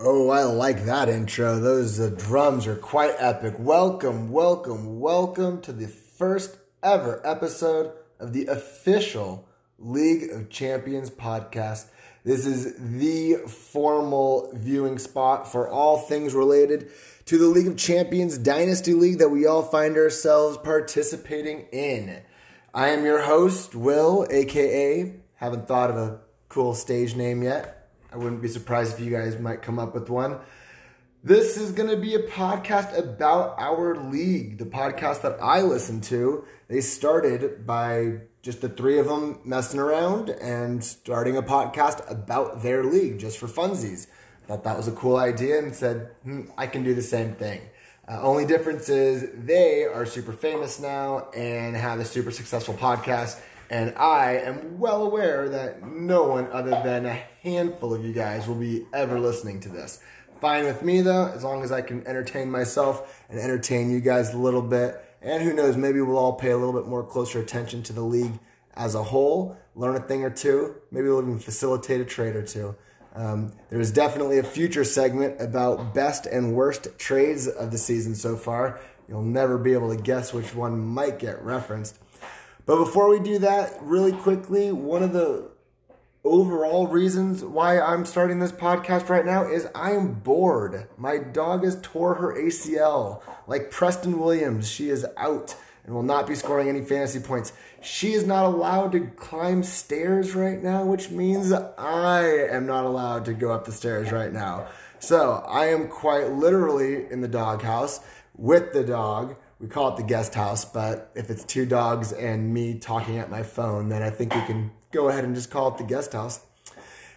Oh, I like that intro. Those uh, drums are quite epic. Welcome, welcome, welcome to the first ever episode of the official League of Champions podcast. This is the formal viewing spot for all things related to the League of Champions Dynasty League that we all find ourselves participating in. I am your host, Will, aka, haven't thought of a cool stage name yet. I wouldn't be surprised if you guys might come up with one. This is going to be a podcast about our league, the podcast that I listen to. They started by just the three of them messing around and starting a podcast about their league just for funsies. Thought that was a cool idea and said, hmm, I can do the same thing. Uh, only difference is they are super famous now and have a super successful podcast and I am well aware that no one other than handful of you guys will be ever listening to this. Fine with me though, as long as I can entertain myself and entertain you guys a little bit. And who knows, maybe we'll all pay a little bit more closer attention to the league as a whole, learn a thing or two, maybe we'll even facilitate a trade or two. Um, there is definitely a future segment about best and worst trades of the season so far. You'll never be able to guess which one might get referenced. But before we do that, really quickly, one of the overall reasons why I'm starting this podcast right now is I am bored. My dog has tore her ACL. Like Preston Williams, she is out and will not be scoring any fantasy points. She is not allowed to climb stairs right now, which means I am not allowed to go up the stairs right now. So I am quite literally in the doghouse with the dog we call it the guest house, but if it's two dogs and me talking at my phone, then I think we can go ahead and just call it the guest house.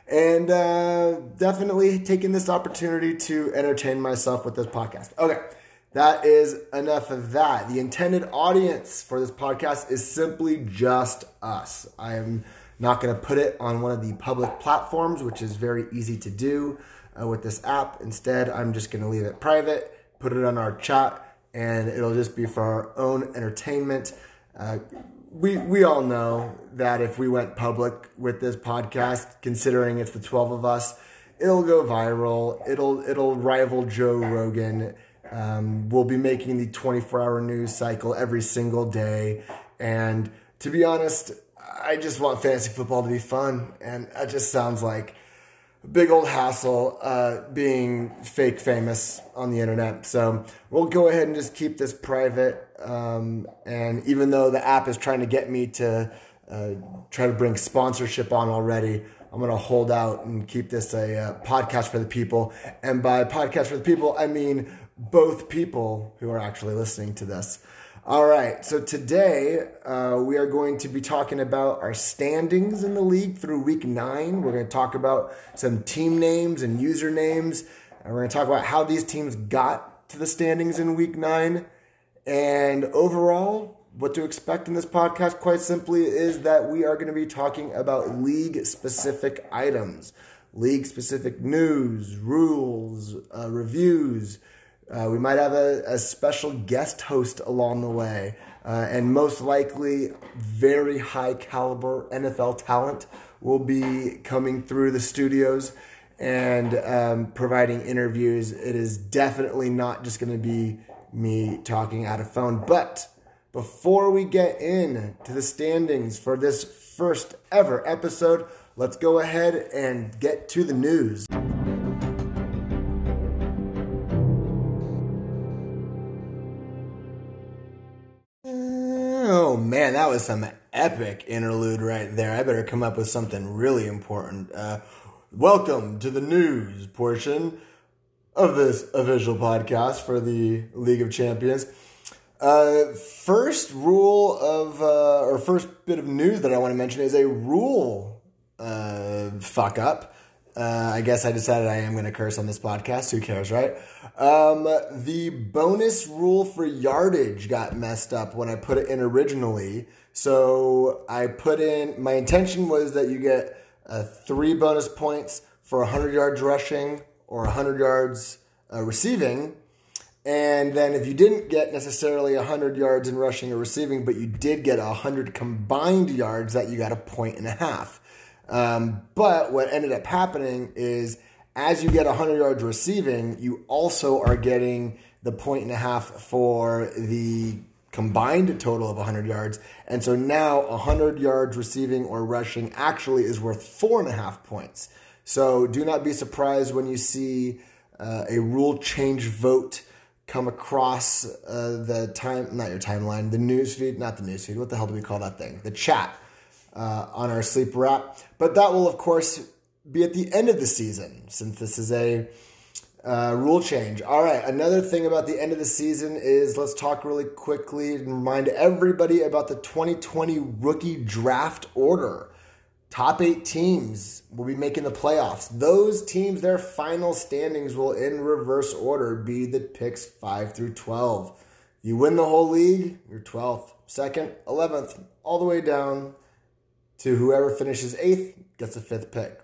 And uh, definitely taking this opportunity to entertain myself with this podcast. Okay, that is enough of that. The intended audience for this podcast is simply just us. I am not going to put it on one of the public platforms, which is very easy to do uh, with this app. Instead, I'm just going to leave it private, put it on our chat and it'll just be for our own entertainment. Uh, we we all know that if we went public with this podcast, considering it's the twelve of us, it'll go viral. It'll it'll rival Joe Rogan. Um, we'll be making the twenty four hour news cycle every single day, and to be honest, I just want fantasy football to be fun, and it just sounds like a big old hassle uh, being fake famous on the internet. So we'll go ahead and just keep this private. Um, and even though the app is trying to get me to uh, try to bring sponsorship on already, I'm going to hold out and keep this a uh, podcast for the people. And by podcast for the people, I mean both people who are actually listening to this. All right, so today uh, we are going to be talking about our standings in the league through week nine. We're going to talk about some team names and usernames. And we're going to talk about how these teams got to the standings in week nine. And overall, what to expect in this podcast, quite simply, is that we are going to be talking about league specific items, league specific news, rules, uh, reviews uh, we might have a, a, special guest host along the way, uh, and most likely, very high caliber NFL talent will be coming through the studios and um, providing interviews. It is definitely not just going to be me talking out of phone. But before we get in to the standings for this first ever episode, let's go ahead and get to the news. Oh man, that was some epic interlude right there. I better come up with something really important. Uh, welcome to the news portion of this official podcast for the League of Champions. Uh, first rule of, uh, or first bit of news that I want to mention is a rule uh, fuck up. Uh, I guess I decided I am going to curse on this podcast. Who cares, right? Um, the bonus rule for yardage got messed up when I put it in originally. So I put in, my intention was that you get uh, three bonus points for 100 yards rushing or 100 yards uh, receiving. And then if you didn't get necessarily 100 yards in rushing or receiving, but you did get 100 combined yards, that you got a point and a half. Um, but what ended up happening is as you get 100 yards receiving, you also are getting the point and a half for the combined total of 100 yards. And so now 100 yards receiving or rushing actually is worth four and a half points. So do not be surprised when you see uh, a rule change vote come across uh, the time, not your timeline, the newsfeed, not the newsfeed. What the hell do we call that thing? The chat uh, on our sleeper app. But that will, of course, be at the end of the season since this is a uh, rule change. All right, another thing about the end of the season is let's talk really quickly and remind everybody about the 2020 rookie draft order. Top eight teams will be making the playoffs. Those teams, their final standings will, in reverse order, be the picks 5 through 12. You win the whole league, you're 12th, 2nd, 11th, all the way down to whoever finishes eighth gets a fifth pick.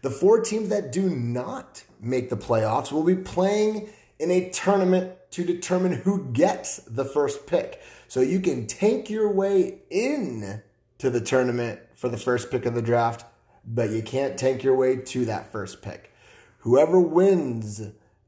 The four teams that do not make the playoffs will be playing in a tournament to determine who gets the first pick. So you can tank your way in to the tournament for the first pick of the draft, but you can't tank your way to that first pick. Whoever wins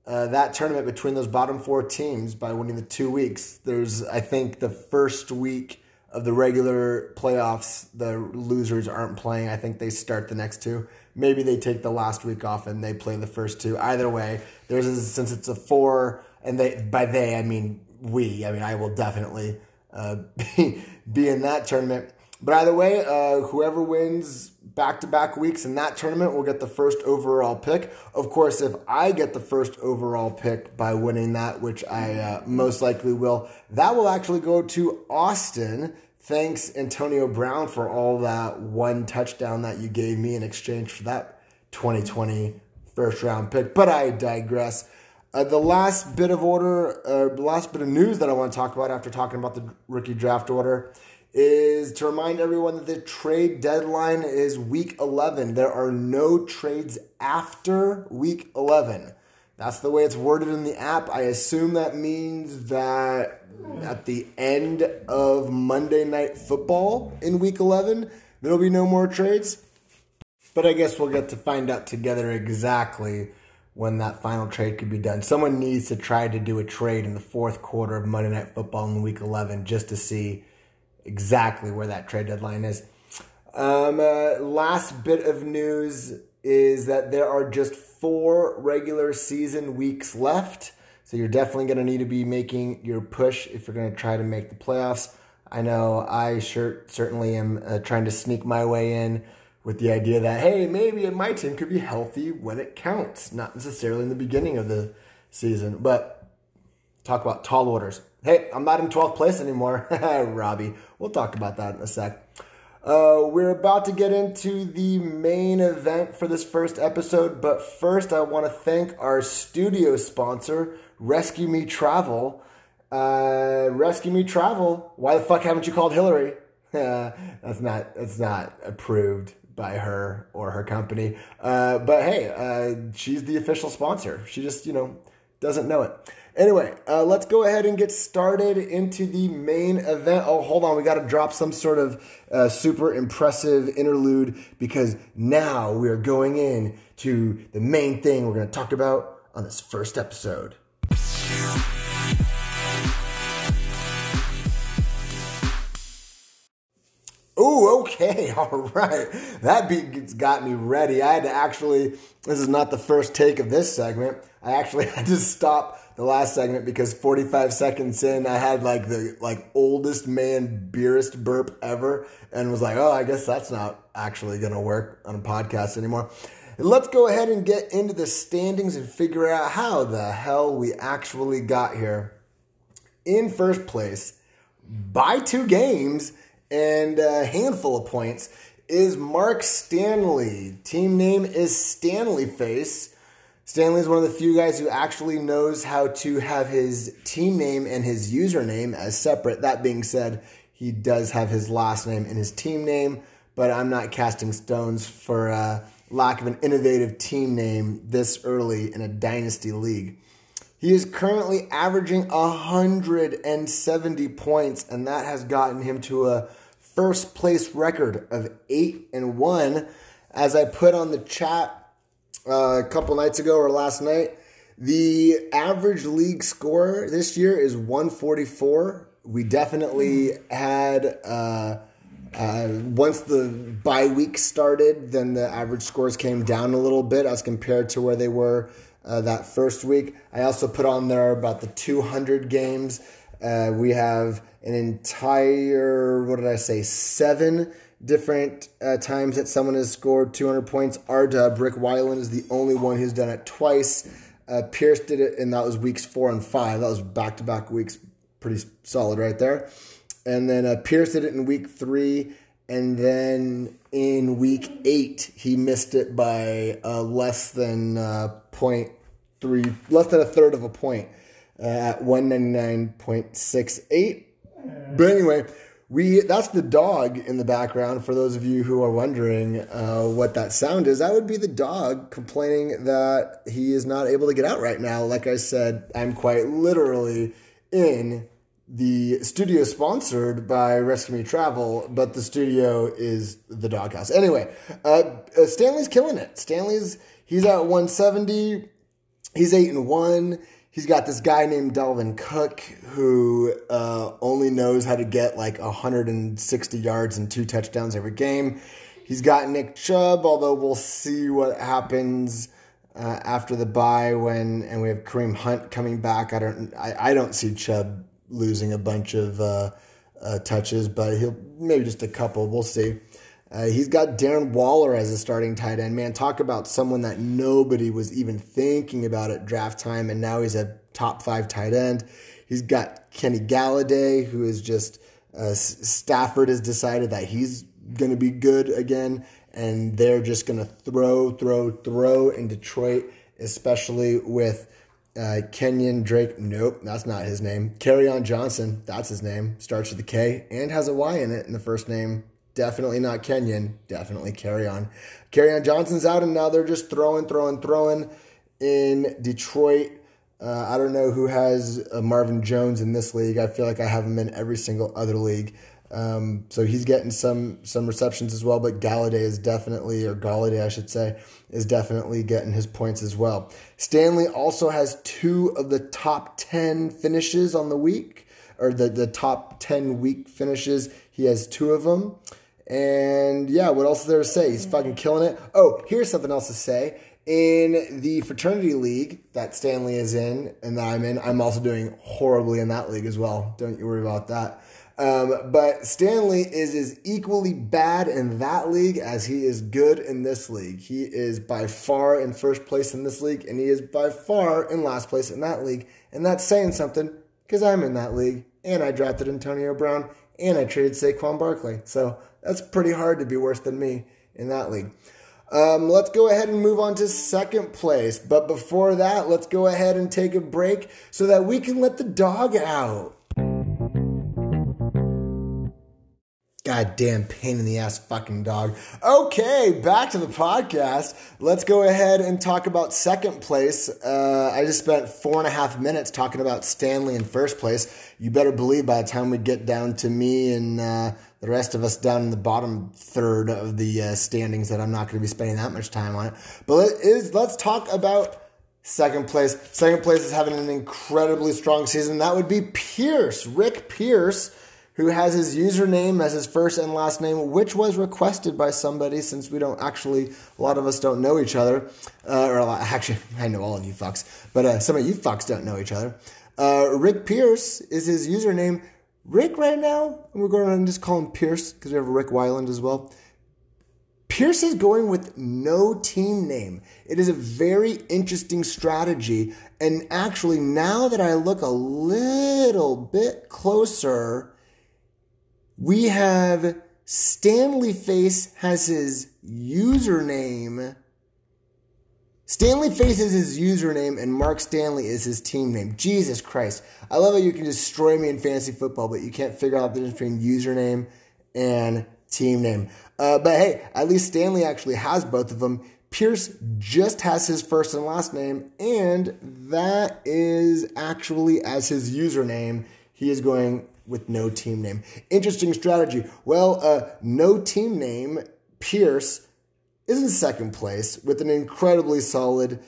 uh, that tournament between those bottom four teams by winning the two weeks, there's, I think, the first week of the regular playoffs, the losers aren't playing. I think they start the next two. Maybe they take the last week off and they play the first two. Either way, there's a, since it's a four, and they by they I mean we. I mean I will definitely uh, be, be in that tournament. But either way, uh, whoever wins back to back weeks in that tournament will get the first overall pick. Of course, if I get the first overall pick by winning that, which I uh, most likely will, that will actually go to Austin. Thanks, Antonio Brown, for all that one touchdown that you gave me in exchange for that 2020 first round pick. But I digress. Uh, the last bit of order, uh, last bit of news that I want to talk about after talking about the rookie draft order is to remind everyone that the trade deadline is week 11. There are no trades after week 11. That's the way it's worded in the app. I assume that means that at the end of Monday Night Football in week 11, there'll be no more trades. But I guess we'll get to find out together exactly when that final trade could be done. Someone needs to try to do a trade in the fourth quarter of Monday Night Football in week 11 just to see exactly where that trade deadline is. Um, uh, last bit of news is that there are just four regular season weeks left. So you're definitely going to need to be making your push if you're going to try to make the playoffs. I know I sure certainly am uh, trying to sneak my way in with the idea that hey, maybe my team could be healthy when it counts, not necessarily in the beginning of the season. But talk about tall orders. Hey, I'm not in 12th place anymore, Robbie. We'll talk about that in a sec. Uh, we're about to get into the main event for this first episode, but first I want to thank our studio sponsor, Rescue Me Travel. Uh, Rescue Me Travel. Why the fuck haven't you called Hillary? that's not that's not approved by her or her company. Uh, but hey, uh, she's the official sponsor. She just you know doesn't know it. Anyway, uh, let's go ahead and get started into the main event. Oh, hold on. We got to drop some sort of uh, super impressive interlude because now we are going in to the main thing we're going to talk about on this first episode. Oh, okay, all right. That beat got me ready. I had to actually, this is not the first take of this segment. I actually had to stop the last segment because 45 seconds in, I had like the like oldest man beerest burp ever, and was like, oh, I guess that's not actually gonna work on a podcast anymore. Let's go ahead and get into the standings and figure out how the hell we actually got here. In first place, by two games and a handful of points, is Mark Stanley. Team name is Stanley Face. Stanley is one of the few guys who actually knows how to have his team name and his username as separate. That being said, he does have his last name and his team name, but I'm not casting stones for lack of an innovative team name this early in a dynasty league. He is currently averaging 170 points, and that has gotten him to a first place record of 8 and 1. As I put on the chat uh, a couple nights ago or last night. The average league score this year is 144. We definitely had. Uh, uh, once the bye week started, then the average scores came down a little bit as compared to where they were uh, that first week. I also put on there about the 200 games. Uh, we have an entire, what did I say, seven different uh, times that someone has scored 200 points. Arda Brick Rick Weiland is the only one who's done it twice. Uh, Pierce did it, and that was weeks four and five. That was back to back weeks. Pretty solid right there. And then uh, Pierce did it in week three. And then in week eight, he missed it by uh, less than uh, point three, less than a third of a point uh, at 199.68. But anyway, we that's the dog in the background for those of you who are wondering uh, what that sound is. That would be the dog complaining that he is not able to get out right now. Like i said i'm quite literally in the studio sponsored by rescue me travel but the studio is the doghouse. Anyway uh, uh, stanley's killing it. Stanley's he's at 170 he's 8 and 1 he's got this guy named Dalvin Cook who uh, only knows how to get like 160 yards and two touchdowns every game. He's got Nick Chubb, although we'll see what happens uh, after the bye when and we have Kareem Hunt coming back. I don't I, I don't see Chubb losing a bunch of uh, uh touches, but he'll maybe just a couple. We'll see. Uh, he's got Darren Waller as a starting tight end. Man, talk about someone that nobody was even thinking about at draft time, and now he's a top five tight end. He's got Kenny Golladay, who is just uh, Stafford has decided that he's going to be good again, and they're just going to throw, throw, throw in Detroit, especially with uh, Kenyon Drake. Nope, that's not his name. Kerryon Johnson, that's his name. Starts with a K and has a Y in it in the first name. Definitely not Kenyon. Definitely Kerryon. Carry on Johnson's out, and now they're just throwing, throwing, throwing in Detroit. Uh, I don't know who has uh, Marvin Jones in this league. I feel like I have him in every single other league. Um, so he's getting some some receptions as well. But Golladay is definitely, or Golladay, I should say, is definitely getting his points as well. Stanley also has two of the top ten finishes on the week, or the the top ten week finishes. He has two of them. And yeah, what else is there to say? He's fucking killing it. Oh, here's something else to say. In the fraternity league that Stanley is in and that I'm in, I'm also doing horribly in that league as well. Don't you worry about that. Um, but Stanley is as equally bad in that league as he is good in this league. He is by far in first place in this league, and he is by far in last place in that league. And that's saying something because I'm in that league, and I drafted Antonio Brown, and I traded Saquon Barkley. So that's pretty hard to be worse than me in that league. Um, let's go ahead and move on to second place. But before that, let's go ahead and take a break so that we can let the dog out. Goddamn pain in the ass fucking dog. Okay, back to the podcast. Let's go ahead and talk about second place. Uh, I just spent four and a half minutes talking about Stanley in first place. You better believe by the time we get down to me and uh, the rest of us down in the bottom third of the uh, standings, that I'm not going to be spending that much time on it. But it is, let's talk about second place. Second place is having an incredibly strong season. That would be Pierce, Rick Pierce who has his username as his first and last name, which was requested by somebody since we don't actually, a lot of us don't know each other. Uh, or lot, actually, I know all of you fucks, but uh, some of you fucks don't know each other. Uh, Rick Pierce is his username. Rick right now, and we're going to just call him Pierce because we have Rick Weiland as well. Pierce is going with no team name. It is a very interesting strategy. And actually, now that I look a little bit closer, we have Stanley Face has his username. Stanley Face is his username, and Mark Stanley is his team name. Jesus Christ. I love how you can destroy me in fantasy football, but you can't figure out the difference between username and team name. Uh, but hey, at least Stanley actually has both of them. Pierce just has his first and last name, and that is actually as his username. He is going with no team name. Interesting strategy. Well, uh, no team name, Pierce, is in second place with an incredibly solid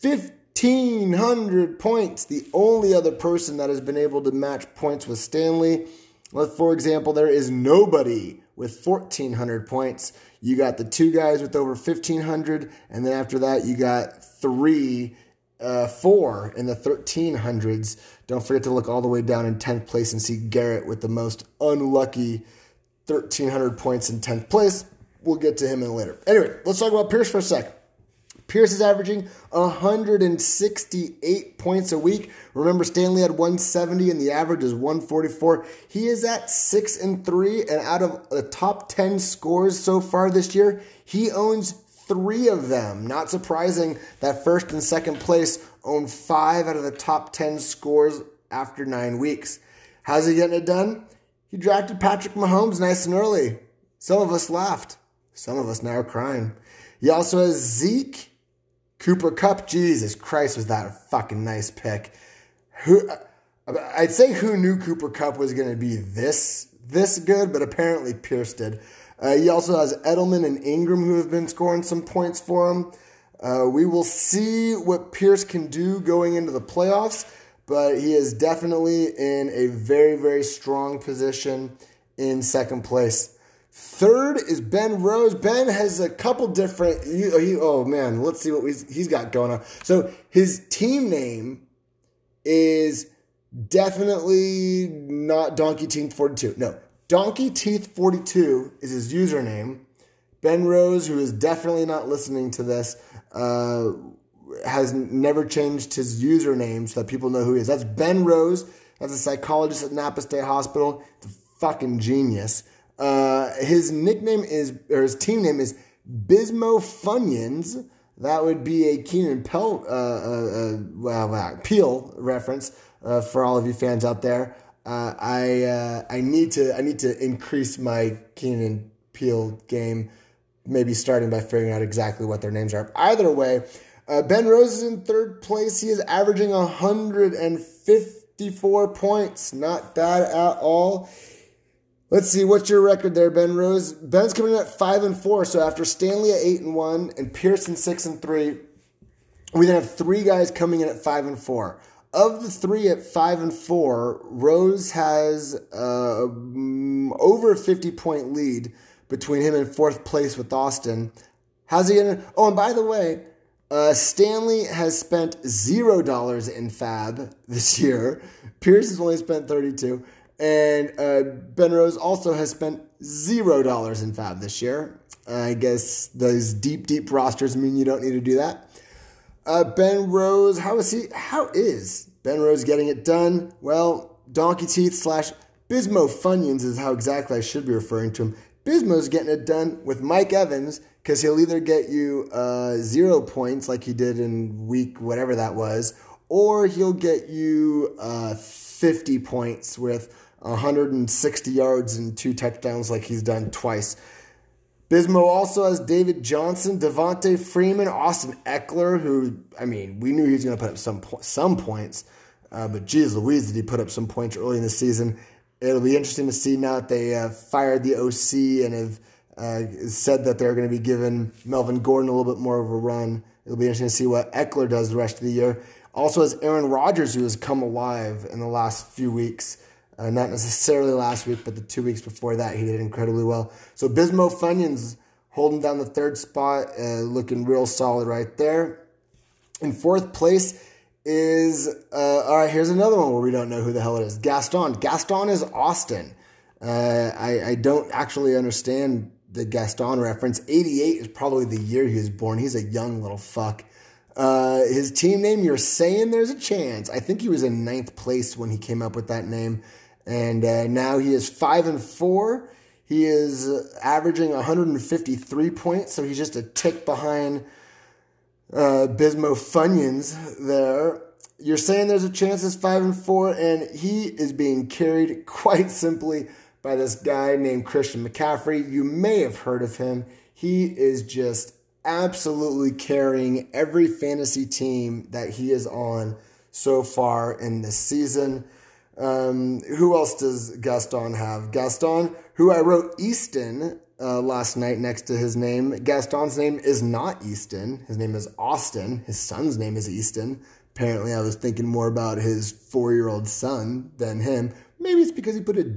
1,500 points. The only other person that has been able to match points with Stanley. For example, there is nobody with 1,400 points. You got the two guys with over 1,500, and then after that, you got three, uh, four in the 1,300s. Don't forget to look all the way down in 10th place and see Garrett with the most unlucky 1,300 points in 10th place. We'll get to him in later. Anyway, let's talk about Pierce for a sec. Pierce is averaging 168 points a week. Remember, Stanley had 170 and the average is 144. He is at 6 and 3, and out of the top 10 scores so far this year, he owns three of them. Not surprising that first and second place own five out of the top 10 scores after nine weeks. How's he getting it done? He drafted Patrick Mahomes nice and early. Some of us laughed. Some of us now are crying. He also has Zeke, Cooper Kupp. Jesus Christ, was that a fucking nice pick? Who I'd say who knew Cooper Kupp was going to be this this good, but apparently Pierce did. Uh, he also has Edelman and Ingram who have been scoring some points for him. Uh, we will see what Pierce can do going into the playoffs, but he is definitely in a very, very strong position in second place. Third is Ben Rose. Ben has a couple different. He, he, oh man, let's see what he's got going on. So his team name is definitely not Donkey Team 42. No, Donkey Teeth 42 is his username. Ben Rose, who is definitely not listening to this, uh, has never changed his username so that people know who he is. That's Ben Rose. That's a psychologist at Napa State Hospital. It's a fucking genius. Uh, his nickname is, or his team name is Bismo Funyuns. That would be a Keenan Pel, uh, uh, uh Peel reference uh, for all of you fans out there. Uh, I I need to I need to increase my Keenan Peel game maybe starting by figuring out exactly what their names are. Either way, uh, Ben Rose is in third place. He is averaging 154 points. Not bad at all. Let's see, what's your record there, Ben Rose? Ben's coming in at five and four. So after Stanley at eight and one and Pearson six and three, we then have three guys coming in at five and four. Of the three at five and four, Rose has uh, over a 50 point lead between him and fourth place with Austin. How's he gonna? Oh, and by the way, uh, Stanley has spent zero dollars in Fab this year. Pierce has only spent thirty-two, and uh, Ben Rose also has spent zero dollars in Fab this year. I guess those deep, deep rosters mean you don't need to do that. Uh, ben Rose, how is he? How is Ben Rose getting it done? Well, Donkey Teeth slash Bismo Funyuns is how exactly I should be referring to him. Bismo's getting it done with Mike Evans because he'll either get you uh, zero points like he did in week whatever that was, or he'll get you uh, 50 points with 160 yards and two touchdowns like he's done twice. Bismo also has David Johnson, Devonta Freeman, Austin Ekeler, who, I mean, we knew he was going to put up some, some points, uh, but geez Louise, did he put up some points early in the season? it'll be interesting to see now that they uh, fired the OC and have uh, said that they're going to be giving Melvin Gordon a little bit more of a run. It'll be interesting to see what Eckler does the rest of the year. Also, has Aaron Rodgers, who has come alive in the last few weeks. Uh, not necessarily last week, but the two weeks before that, he did incredibly well. So Bismo Funyuns holding down the third spot, uh, looking real solid right there. In fourth place is uh, all right. Here's another one where we don't know who the hell it is. Gaston. Gaston is Austin. Uh, I, I don't actually understand the Gaston reference. 88 is probably the year he was born. He's a young little fuck. Uh, his team name, you're saying there's a chance. I think he was in ninth place when he came up with that name. And uh, now he is five and four. He is averaging 153 points, so he's just a tick behind uh, Bismo Funyuns there. You're saying there's a chance it's five and four, and he is being carried quite simply by this guy named Christian McCaffrey. You may have heard of him. He is just absolutely carrying every fantasy team that he is on so far in this season. Um, who else does Gaston have? Gaston, who I wrote Easton uh, last night next to his name. Gaston's name is not Easton. His name is Austin. His son's name is Easton. Apparently, I was thinking more about his four year old son than him. Maybe it's because he put a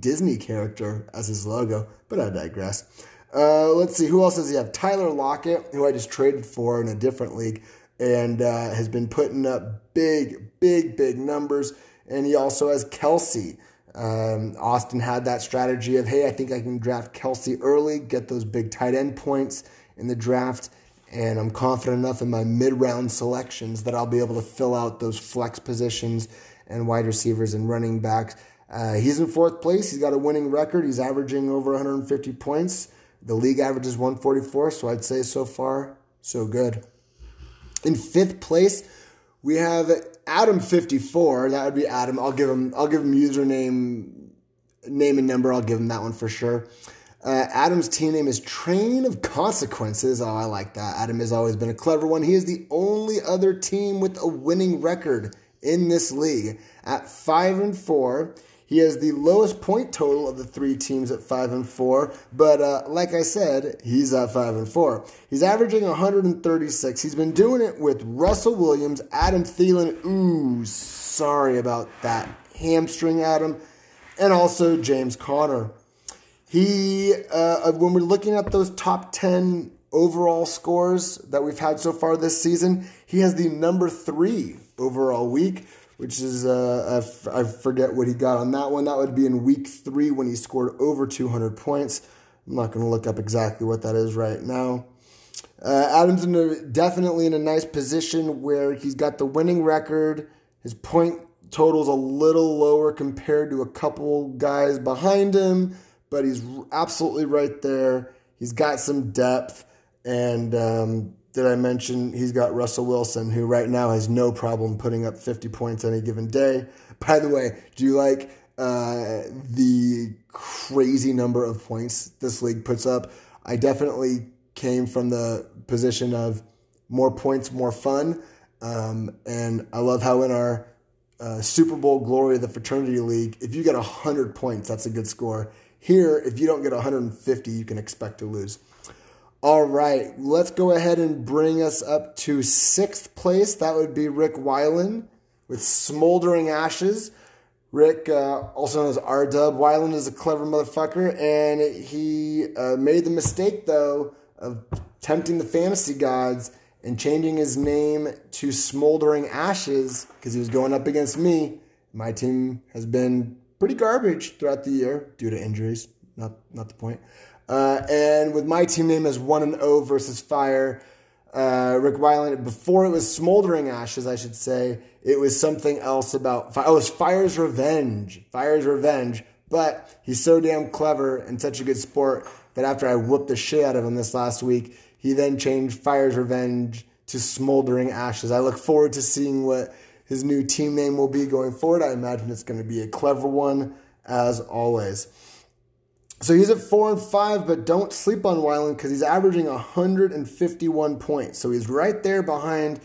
Disney character as his logo, but I digress. Uh, let's see, who else does he have? Tyler Lockett, who I just traded for in a different league, and uh, has been putting up big, big, big numbers. And he also has Kelce. Um, Austin had that strategy of, hey, I think I can draft Kelce early, get those big tight end points in the draft, and I'm confident enough in my mid round selections that I'll be able to fill out those flex positions and wide receivers and running backs. Uh, he's in fourth place. He's got a winning record. He's averaging over 150 points. The league average is 144, so I'd say so far, so good. In fifth place, we have Adam 54. That would be Adam. I'll give him I'll give him username name and number. I'll give him that one for sure. Uh, Adam's team name is Train of Consequences. Oh, I like that. Adam has always been a clever one. He is the only other team with a winning record in this league at 5 and 4. He has the lowest point total of the three teams at five and four, but uh, like I said, he's at five and four. He's averaging 136. He's been doing it with Russell Williams, Adam Thielen. Ooh, sorry about that hamstring, Adam, and also James Conner. He, uh, when we're looking at those top 10 overall scores that we've had so far this season, he has the number three overall week which is uh, I forget what he got on that one. That would be in week three when he scored over 200 points. I'm not going to look up exactly what that is right now. Uh, Adams in a, definitely in a nice position where he's got the winning record. His point total's a little lower compared to a couple guys behind him, but he's absolutely right there. He's got some depth, and um, did I mention he's got Russell Wilson, who right now has no problem putting up 50 points any given day. By the way, do you like uh, the crazy number of points this league puts up? I definitely came from the position of more points, more fun. Um, and I love how in our uh, Super Bowl glory of the fraternity league, if you get 100 points, that's a good score. Here, if you don't get 150, you can expect to lose. All right, let's go ahead and bring us up to sixth place. That would be Rick Weiland with Smoldering Ashes. Rick, uh, also known as R Dub, Weiland is a clever motherfucker, and he uh, made the mistake, though, of tempting the fantasy gods and changing his name to Smoldering Ashes because he was going up against me. My team has been pretty garbage throughout the year due to injuries. Not, not the point. Uh, and with my team name as 1 and 0 versus Fire, uh, Rick Weiland, before it was Smoldering Ashes, I should say, it was something else about. Oh, it was Fire's Revenge. Fire's Revenge. But he's so damn clever and such a good sport that after I whooped the shit out of him this last week, he then changed Fire's Revenge to Smoldering Ashes. I look forward to seeing what his new team name will be going forward. I imagine it's going to be a clever one, as always. So he's at four and five, but don't sleep on Weiland because he's averaging 151 points. So he's right there behind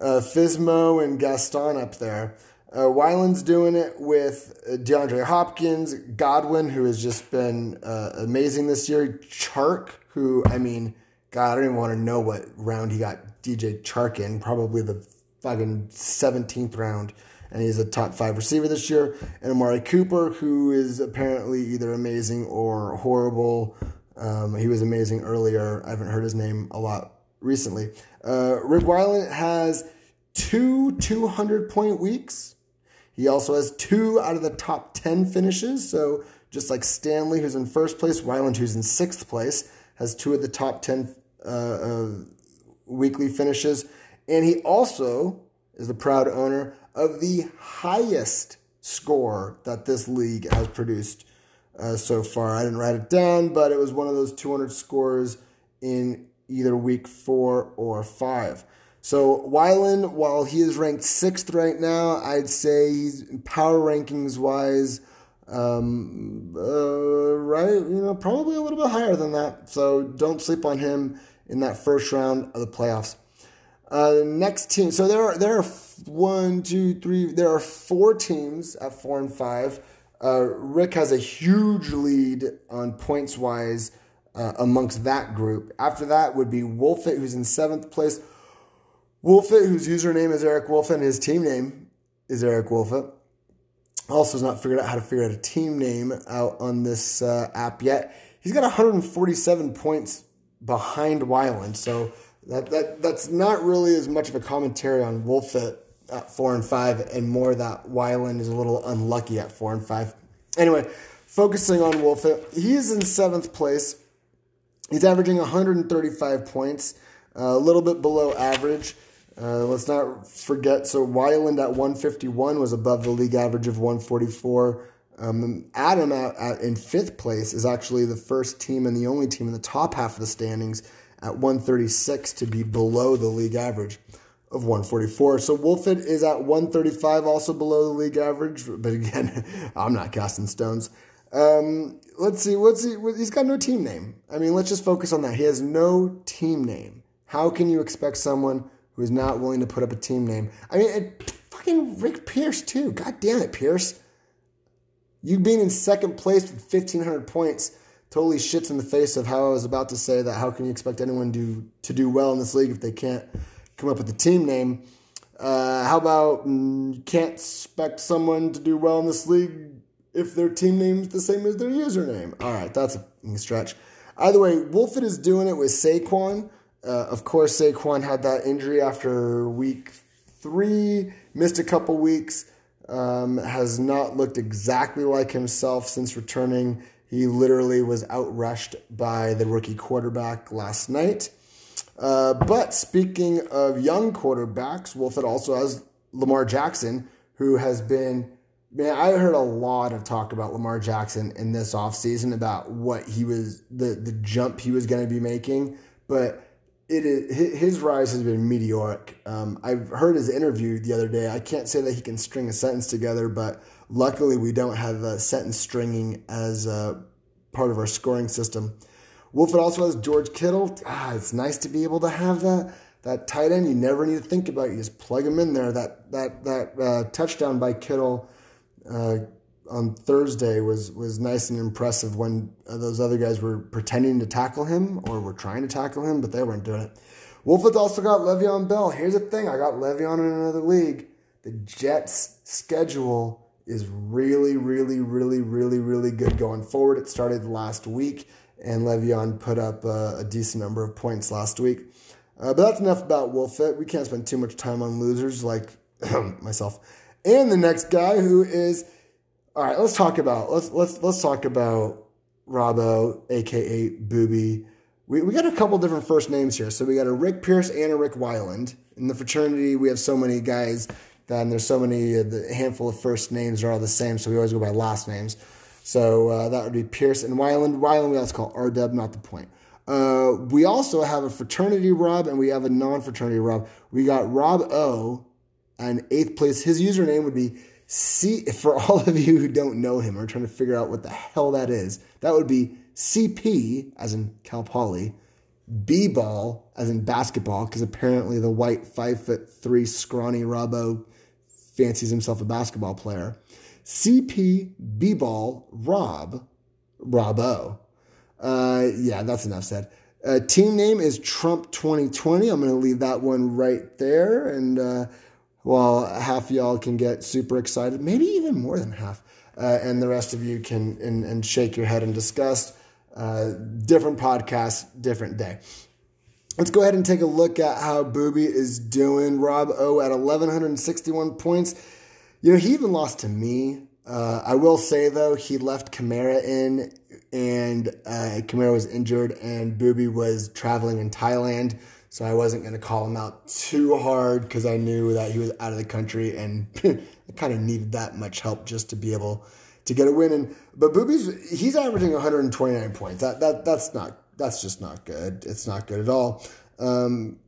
uh, Fismo and Gaston up there. Uh, Weiland's doing it with uh, DeAndre Hopkins, Godwin, who has just been uh, amazing this year, Chark, who, I mean, God, I don't even want to know what round he got DJ Chark in, probably the fucking 17th round and he's a top five receiver this year. And Amari Cooper, who is apparently either amazing or horrible. Um, he was amazing earlier. I haven't heard his name a lot recently. Uh, Rick Weiland has two 200 point weeks. He also has two out of the top 10 finishes. So just like Stanley, who's in first place, Weiland, who's in sixth place, has two of the top 10 uh, uh, weekly finishes. And he also is the proud owner of the highest score that this league has produced uh, so far. I didn't write it down, but it was one of those 200 scores in either week four or five. So Weiland, while he is ranked sixth right now, I'd say he's power rankings wise, um, uh, right, you know, probably a little bit higher than that. So don't sleep on him in that first round of the playoffs. Uh, next team. So there are there are one, two, three. There are four teams at four and five. Uh, Rick has a huge lead on points wise uh, amongst that group. After that would be Wolfit, who's in seventh place. Wolfit, whose username is Eric Wolfit, and his team name is Eric Wolfit. Also, has not figured out how to figure out a team name out on this uh, app yet. He's got 147 points behind Weiland, so that, that that's not really as much of a commentary on Wolfit at four and five, and more that Weiland is a little unlucky at four and five. Anyway, focusing on Wolfit, he is in seventh place. He's averaging 135 points, uh, a little bit below average. Uh, let's not forget, so Weiland at 151 was above the league average of 144. Um, Adam at, at, in fifth place is actually the first team and the only team in the top half of the standings at 136 to be below the league average of 144. So Wolfit is at 135, also below the league average. But again, I'm not casting stones. Um, let's see. What's he? He's got no team name. I mean, let's just focus on that. He has no team name. How can you expect someone who is not willing to put up a team name. I mean, fucking Rick Pierce too. God damn it, Pierce. You being in second place with 1,500 points totally shits in the face of how I was about to say that how can you expect anyone to, to do well in this league if they can't come up with a team name? Uh, how about mm, you can't expect someone to do well in this league if their team name's the same as their username? All right, that's a stretch. Either way, Wolfit is doing it with Saquon. Uh, of course, Saquon had that injury after week three, missed a couple weeks, um, has not looked exactly like himself since returning. He literally was outrushed by the rookie quarterback last night. Uh, but speaking of young quarterbacks, Wolfit also has Lamar Jackson, who has been man, I heard a lot of talk about Lamar Jackson in this offseason about what he was the the jump he was going to be making, but it is his rise has been meteoric. Um, I've heard his interview the other day. I can't say that he can string a sentence together, but luckily we don't have a sentence stringing as part of our scoring system. Wolfit also has George Kittle. Ah, it's nice to be able to have that that tight end. You never need to think about. It. You just plug him in there. That that that uh, touchdown by Kittle. Uh, on Thursday was was nice and impressive when uh, those other guys were pretending to tackle him or were trying to tackle him, but they weren't doing it. Wolfit's also got Le'Veon Bell. Here's the thing: I got Le'Veon in another league. The Jets' schedule is really, really, really, really, really good going forward. It started last week, and Le'Veon put up a, a decent number of points last week. Uh, but that's enough about Wolfit. We can't spend too much time on losers like myself. And the next guy who is all right, let's talk about let's let's let's talk about Robbo, aka Booby. We we got a couple different first names here. So we got a Rick Pierce and a Rick Weiland. In the fraternity, we have so many guys that and there's so many uh, the handful of first names are all the same, so we always go by last names. So uh, that would be Pierce and Weiland. Weiland we also call R Dub, not the point. Uh, we also have a fraternity Rob and we have a non-fraternity Rob. We got Rob O, and eighth place. His username would be C for all of you who don't know him or trying to figure out what the hell that is, that would be CP as in Cal Poly, B ball as in basketball, because apparently the white five foot three scrawny Robbo fancies himself a basketball player. CP B ball Rob Robbo. Uh, yeah, that's enough said. Uh, team name is Trump 2020. I'm going to leave that one right there. And uh, while half y'all can get super excited, maybe even more than half, uh, and the rest of you can and, and shake your head in disgust. Uh, different podcast, different day. Let's go ahead and take a look at how Booby is doing. Rob O at 1,161 points. You know, he even lost to me. Uh, I will say, though, he left Kamara in, and uh, Kamara was injured, and Booby was traveling in Thailand. So I wasn't going to call him out too hard because I knew that he was out of the country and I kind of needed that much help just to be able to get a win. And but Booby's he's averaging 129 points. That that that's not that's just not good. It's not good at all. Um,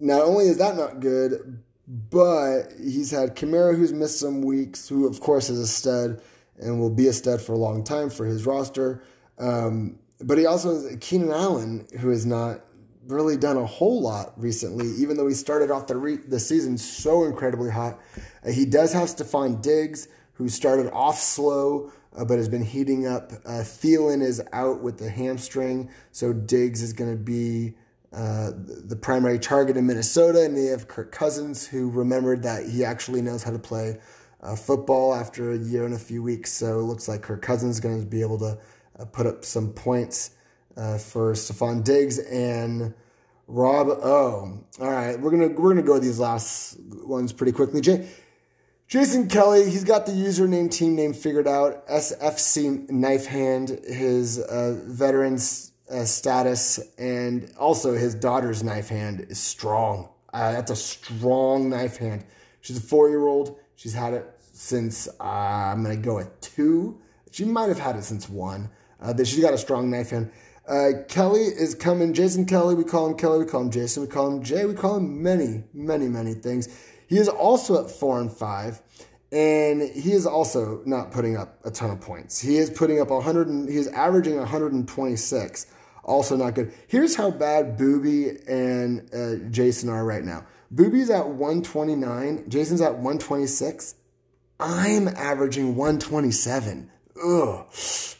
not only is that not good, but he's had Kamara who's missed some weeks, who of course is a stud and will be a stud for a long time for his roster. Um, but he also has Keenan Allen, who has not really done a whole lot recently, even though he started off the, re- the season so incredibly hot. Uh, he does have Stefon Diggs, who started off slow, uh, but has been heating up. Uh, Thielen is out with the hamstring, so Diggs is going to be uh, the primary target in Minnesota, and they have Kirk Cousins, who remembered that he actually knows how to play uh, football after a year and a few weeks. So it looks like Kirk Cousins is going to be able to uh, put up some points uh, for Stefon Diggs and Rob O. All right, we're gonna we're gonna go these last ones pretty quickly. Jay, Jason Kelly, he's got the username team name figured out. SFC Knife Hand, his uh, veterans uh, status, and also his daughter's knife hand is strong. Uh, that's a strong knife hand. She's a four year old. She's had it since uh, I'm gonna go at two. She might have had it since one. Uh, she's got a strong knife hand. Uh, Kelly is coming. Jason Kelly, we call him Kelly. We call him Jason. We call him Jay. We call him many, many, many things. He is also at four and five, and he is also not putting up a ton of points. He is putting up 100. And, he is averaging 126. Also not good. Here's how bad Booby and uh, Jason are right now. Booby's at 129. Jason's at 126. I'm averaging 127. Ugh.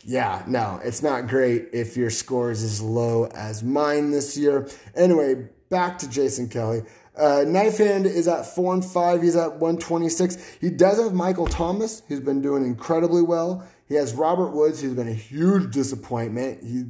Yeah, no, it's not great if your score is as low as mine this year. Anyway, back to Jason Kelly. Uh, Knife Hand is at four and five. He's at 126. He does have Michael Thomas, who's been doing incredibly well. He has Robert Woods, who's been a huge disappointment. He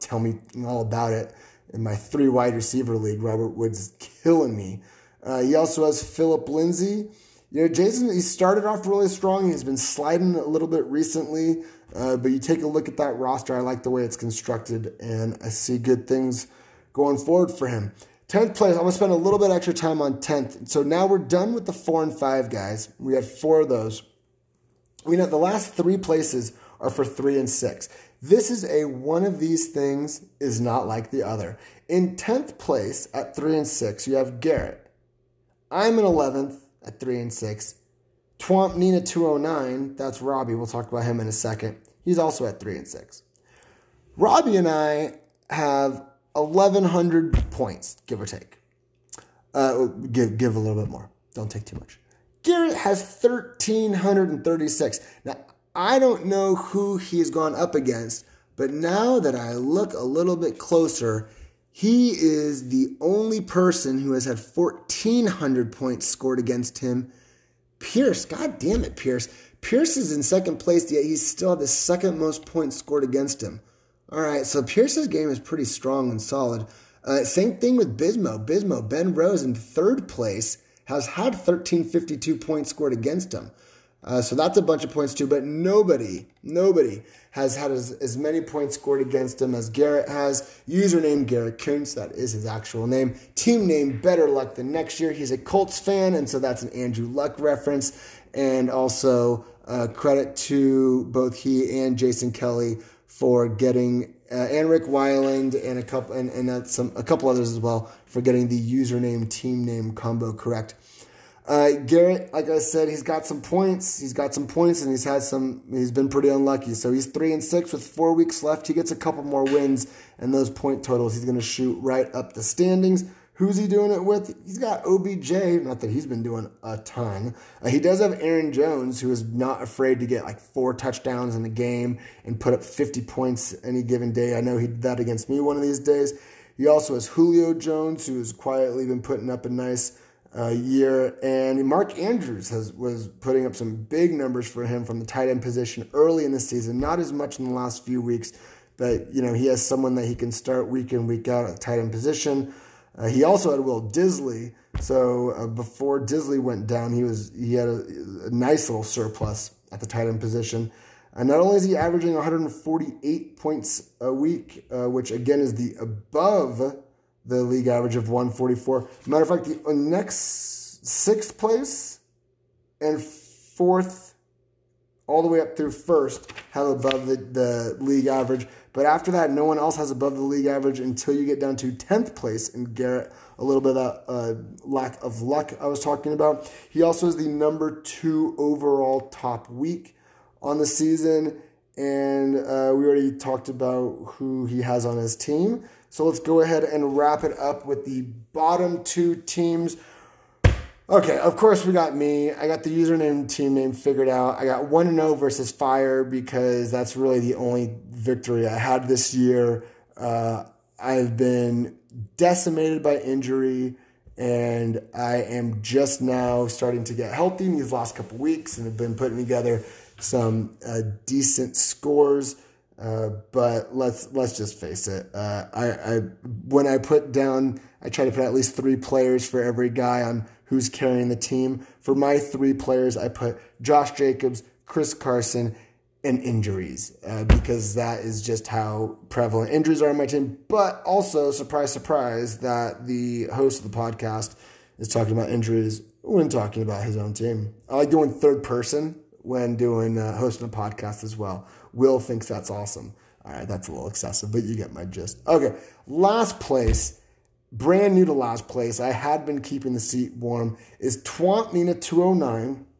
tell me all about it. In my three wide receiver league, Robert Woods is killing me. Uh, he also has Phillip Lindsay. You know, Jason, he started off really strong. He's been sliding a little bit recently, uh, but you take a look at that roster. I like the way it's constructed, and I see good things going forward for him. 10th place, I'm going to spend a little bit extra time on 10th. So now we're done with the four and five guys. We had four of those. We know the last three places are for three and six. This is a one of these things is not like the other. In 10th place at three and six, you have Garrett. I'm in 11th at three and six. Twomp Nina 209, that's Robbie. We'll talk about him in a second. He's also at three and six. Robbie and I have 1,100 points, give or take. Uh, give, give a little bit more. Don't take too much. Garrett has 1,336. Now, I don't know who he's gone up against, but now that I look a little bit closer, he is the only person who has had 1,400 points scored against him. Pierce, god damn it, Pierce. Pierce is in second place, yet he's still the second most points scored against him. All right, so Pierce's game is pretty strong and solid. Uh, same thing with Bismo. Bismo, Ben Rose in third place, has had 1352 points scored against him. Uh, so that's a bunch of points too, but nobody, nobody has had as, as many points scored against him as Garrett has. Username Garrett Kuntz, that is his actual name. Team name Better Luck the next year. He's a Colts fan, and so that's an Andrew Luck reference. And also uh, credit to both he and Jason Kelly for getting uh, and Rick Weiland and a couple and, and some a couple others as well for getting the username team name combo correct. Uh, Garrett, like I said, he's got some points. He's got some points, and he's had some. He's been pretty unlucky. So he's three and six with four weeks left. He gets a couple more wins, and those point totals, he's going to shoot right up the standings. Who's he doing it with? He's got OBJ. Not that he's been doing a ton. Uh, he does have Aaron Jones, who is not afraid to get like four touchdowns in a game and put up 50 points any given day. I know he did that against me one of these days. He also has Julio Jones, who has quietly been putting up a nice uh, year, and Mark Andrews has was putting up some big numbers for him from the tight end position early in the season. Not as much in the last few weeks, but you know he has someone that he can start week in week out at the tight end position. Uh, he also had Will Dissly. So uh, before Dissly went down, he was he had a, a nice little surplus at the tight end position. And not only is he averaging 148 points a week, uh, which again is the above the league average of 144. Matter of fact, the next sixth place and fourth, all the way up through first, have above the, the league average. But after that, no one else has above the league average until you get down to 10th place and Garrett. A little bit of that uh, lack of luck I was talking about. He also is the number two overall top week on the season. And uh, we already talked about who he has on his team. So let's go ahead and wrap it up with the bottom two teams. Okay, of course we got me. I got the username team name figured out. I got 1 0 versus Fire because that's really the only victory I had this year. Uh, I've been decimated by injury and I am just now starting to get healthy in these last couple weeks and have been putting together some uh, decent scores. Uh, but let's let's just face it. Uh, I, I when I put down, I try to put at least three players for every guy on who's carrying the team. For my three players, I put Josh Jacobs, Chris Carson, and injuries uh, because that is just how prevalent injuries are on my team. But also, surprise, surprise, that the host of the podcast is talking about injuries when talking about his own team. I like doing third person when doing uh, hosting a podcast as well. Will thinks that's awesome. All right, that's a little excessive, but you get my gist. Okay, last place, brand new to last place. I had been keeping the seat warm. Is Twant Nina 209.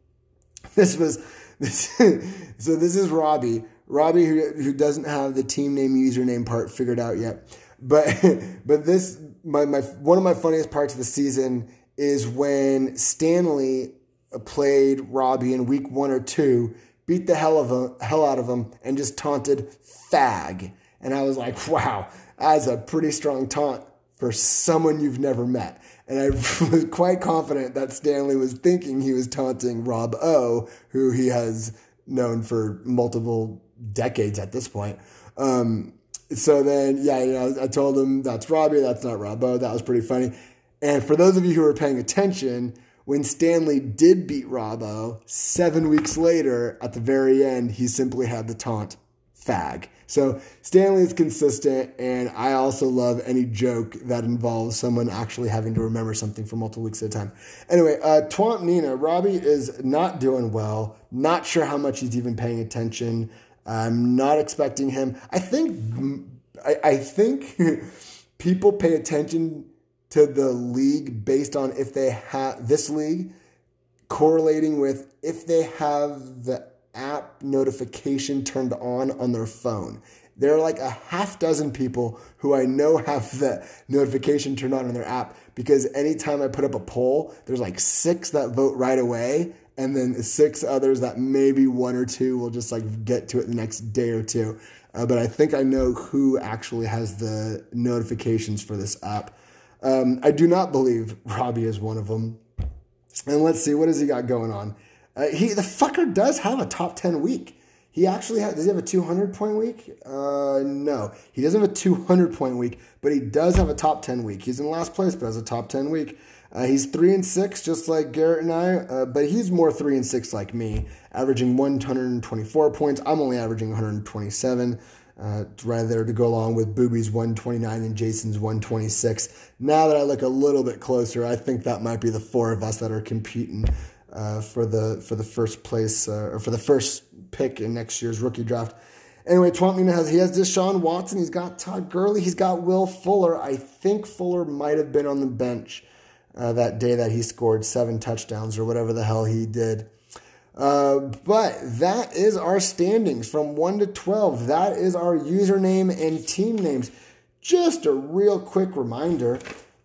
This was this. so this is Robbie. Robbie, who, who doesn't have the team name username part figured out yet, but but this my, my one of my funniest parts of the season is when Stanley played Robbie in week one or two beat the hell of a, hell out of him and just taunted fag. And I was like, wow, that's a pretty strong taunt for someone you've never met. And I was quite confident that Stanley was thinking he was taunting Rob O, who he has known for multiple decades at this point. Um, so then, yeah, you know, I told him that's Robbie, that's not Rob O. That was pretty funny. And for those of you who are paying attention, when Stanley did beat Robbo, seven weeks later, at the very end, he simply had the taunt fag. So Stanley is consistent, and I also love any joke that involves someone actually having to remember something for multiple weeks at a time. Anyway, uh, Twant Nina, Robbie is not doing well. Not sure how much he's even paying attention. I'm not expecting him. I think I, I think people pay attention to the league based on if they have this league correlating with if they have the app notification turned on on their phone. There are like a half dozen people who I know have the notification turned on in their app because anytime I put up a poll, there's like six that vote right away, and then six others that maybe one or two will just like get to it the next day or two. Uh, but I think I know who actually has the notifications for this app. Um, I do not believe Robbie is one of them. And let's see, what has he got going on? Uh, he the fucker does have a top ten week. He actually has, does he have a 200 point week? Uh, no, he doesn't have a 200 point week, but he does have a top 10 week. He's in last place, but has a top 10 week. Uh, he's three and six, just like Garrett and I, uh, but he's more three and six like me, averaging 124 points. I'm only averaging 127 uh, right there to go along with Booby's 129 and Jason's 126. Now that I look a little bit closer, I think that might be the four of us that are competing uh, for the for the first place uh, or for the first pick in next year's rookie draft. Anyway, Twampina has he has Deshaun Watson, he's got Todd Gurley, he's got Will Fuller. I think Fuller might have been on the bench uh, that day that he scored seven touchdowns or whatever the hell he did. Uh, but that is our standings from 1 to 12. That is our username and team names. Just a real quick reminder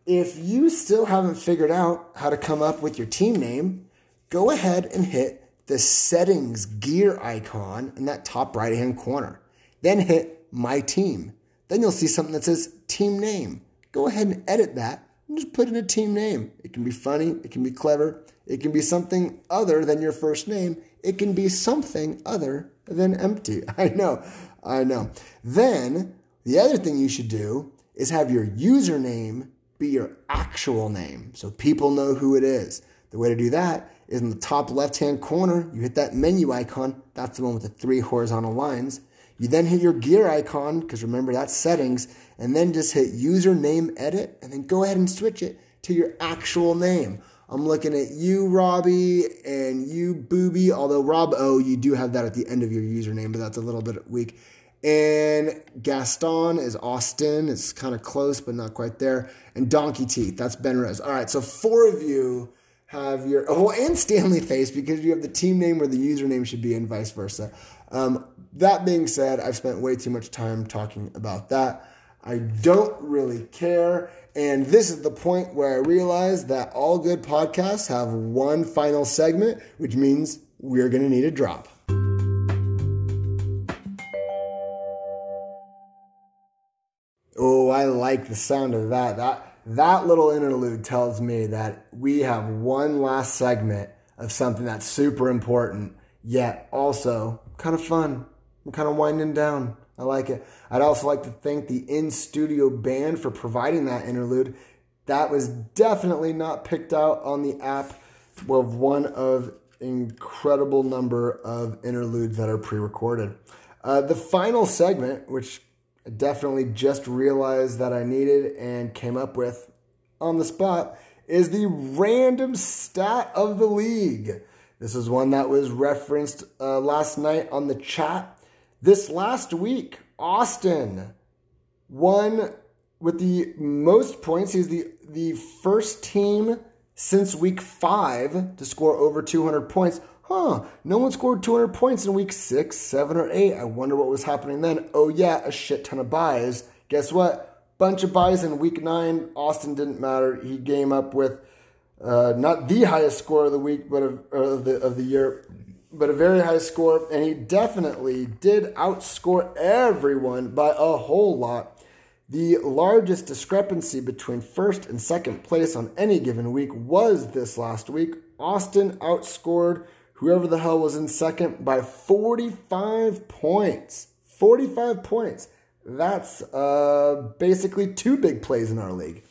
if you still haven't figured out how to come up with your team name, go ahead and hit the settings gear icon in that top right hand corner. Then hit my team. Then you'll see something that says team name. Go ahead and edit that and just put in a team name. It can be funny, it can be clever, it can be something other than your first name. It can be something other than empty. I know, I know. Then the other thing you should do is have your username be your actual name so people know who it is. The way to do that is in the top left hand corner, you hit that menu icon. That's the one with the three horizontal lines. You then hit your gear icon, because remember that's settings, and then just hit username edit, and then go ahead and switch it to your actual name. I'm looking at you, Robbie, and you, Booby. Although Rob O, you do have that at the end of your username, but that's a little bit weak. And Gaston is Austin. It's kind of close, but not quite there. And Donkey Teeth, that's Ben Rose. All right, so four of you have your oh, and Stanley Face because you have the team name where the username should be, and vice versa. Um, that being said, I've spent way too much time talking about that. I don't really care. And this is the point where I realize that all good podcasts have one final segment, which means we're going to need a drop. Oh, I like the sound of that. That that little interlude tells me that we have one last segment of something that's super important, yet also kind of fun. I'm kind of winding down. I like it. I'd also like to thank the in studio band for providing that interlude. That was definitely not picked out on the app of one of incredible number of interludes that are pre-recorded. Uh, the final segment, which definitely just realized that I needed and came up with on the spot, is the random stat of the league. This is one that was referenced uh, last night on the chat. This last week, Austin won with the most points. He's the, the first team since week five to score over 200 points. Huh, no one scored 200 points in week six, seven, or eight. I wonder what was happening then. Oh, yeah, a shit ton of byes. Guess what? Bunch of byes in week nine. Austin didn't matter. He came up with uh, not the highest score of the week, but of, of, the, of the year, but a very high score, and he definitely did outscore everyone by a whole lot. The largest discrepancy between first and second place on any given week was this last week. Austin outscored whoever the hell was in second by 45 points. 45 points. That's uh, basically two big plays in our league.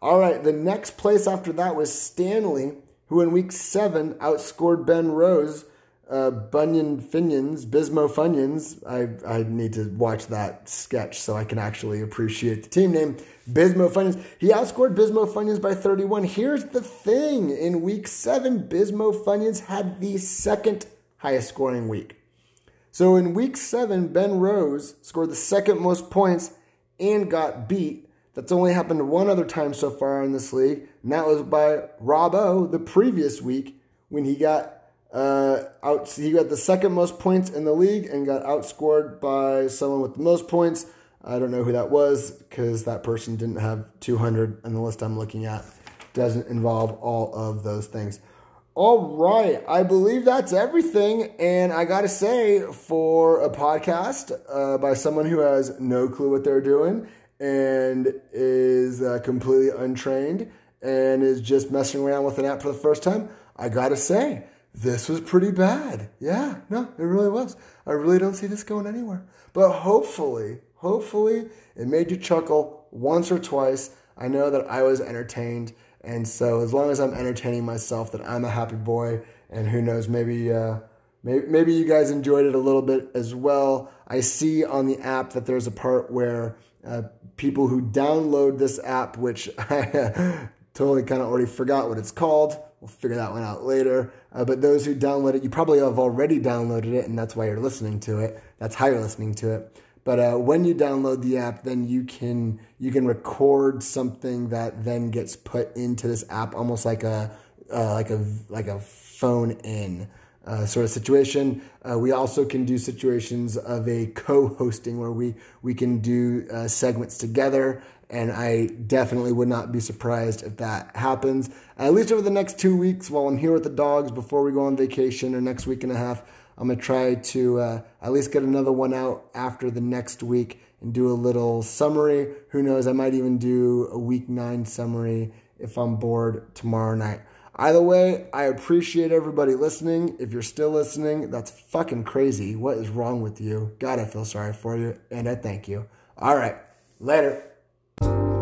All right, the next place after that was Stanley, who in week seven outscored Ben Rose uh, Bunyan Finions, Bismo Funyuns. I, I need to watch that sketch so I can actually appreciate the team name. Bismo Funyuns. He outscored Bismo Funyuns by 31. Here's the thing in week seven, Bismo Funyuns had the second highest scoring week. So in week seven, Ben Rose scored the second most points and got beat. That's only happened one other time so far in this league, and that was by Rob O the previous week when he got uh, out, he got the second most points in the league and got outscored by someone with the most points. I don't know who that was because that person didn't have 200, and the list I'm looking at doesn't involve all of those things. All right, I believe that's everything. And I got to say, for a podcast uh, by someone who has no clue what they're doing and is uh, completely untrained and is just messing around with an app for the first time, I got to say, this was pretty bad. Yeah, no, it really was. I really don't see this going anywhere. But hopefully, hopefully, it made you chuckle once or twice. I know that I was entertained. And so, as long as I'm entertaining myself, that I'm a happy boy. And who knows, maybe, uh, maybe, maybe you guys enjoyed it a little bit as well. I see on the app that there's a part where uh, people who download this app, which I totally kind of already forgot what it's called, We'll figure that one out later. Uh, but those who download it, you probably have already downloaded it, and that's why you're listening to it. That's how you're listening to it. But uh, when you download the app, then you can you can record something that then gets put into this app, almost like a uh, like a like a phone in. Uh, sort of situation. Uh, we also can do situations of a co-hosting where we we can do uh, segments together and I definitely would not be surprised if that happens. At least over the next two weeks while I'm here with the dogs before we go on vacation or next week and a half, I'm going to try to uh, at least get another one out after the next week and do a little summary. Who knows? I might even do a week nine summary if I'm bored tomorrow night. Either way, I appreciate everybody listening. If you're still listening, that's fucking crazy. What is wrong with you? God, I feel sorry for you, and I thank you. All right, later you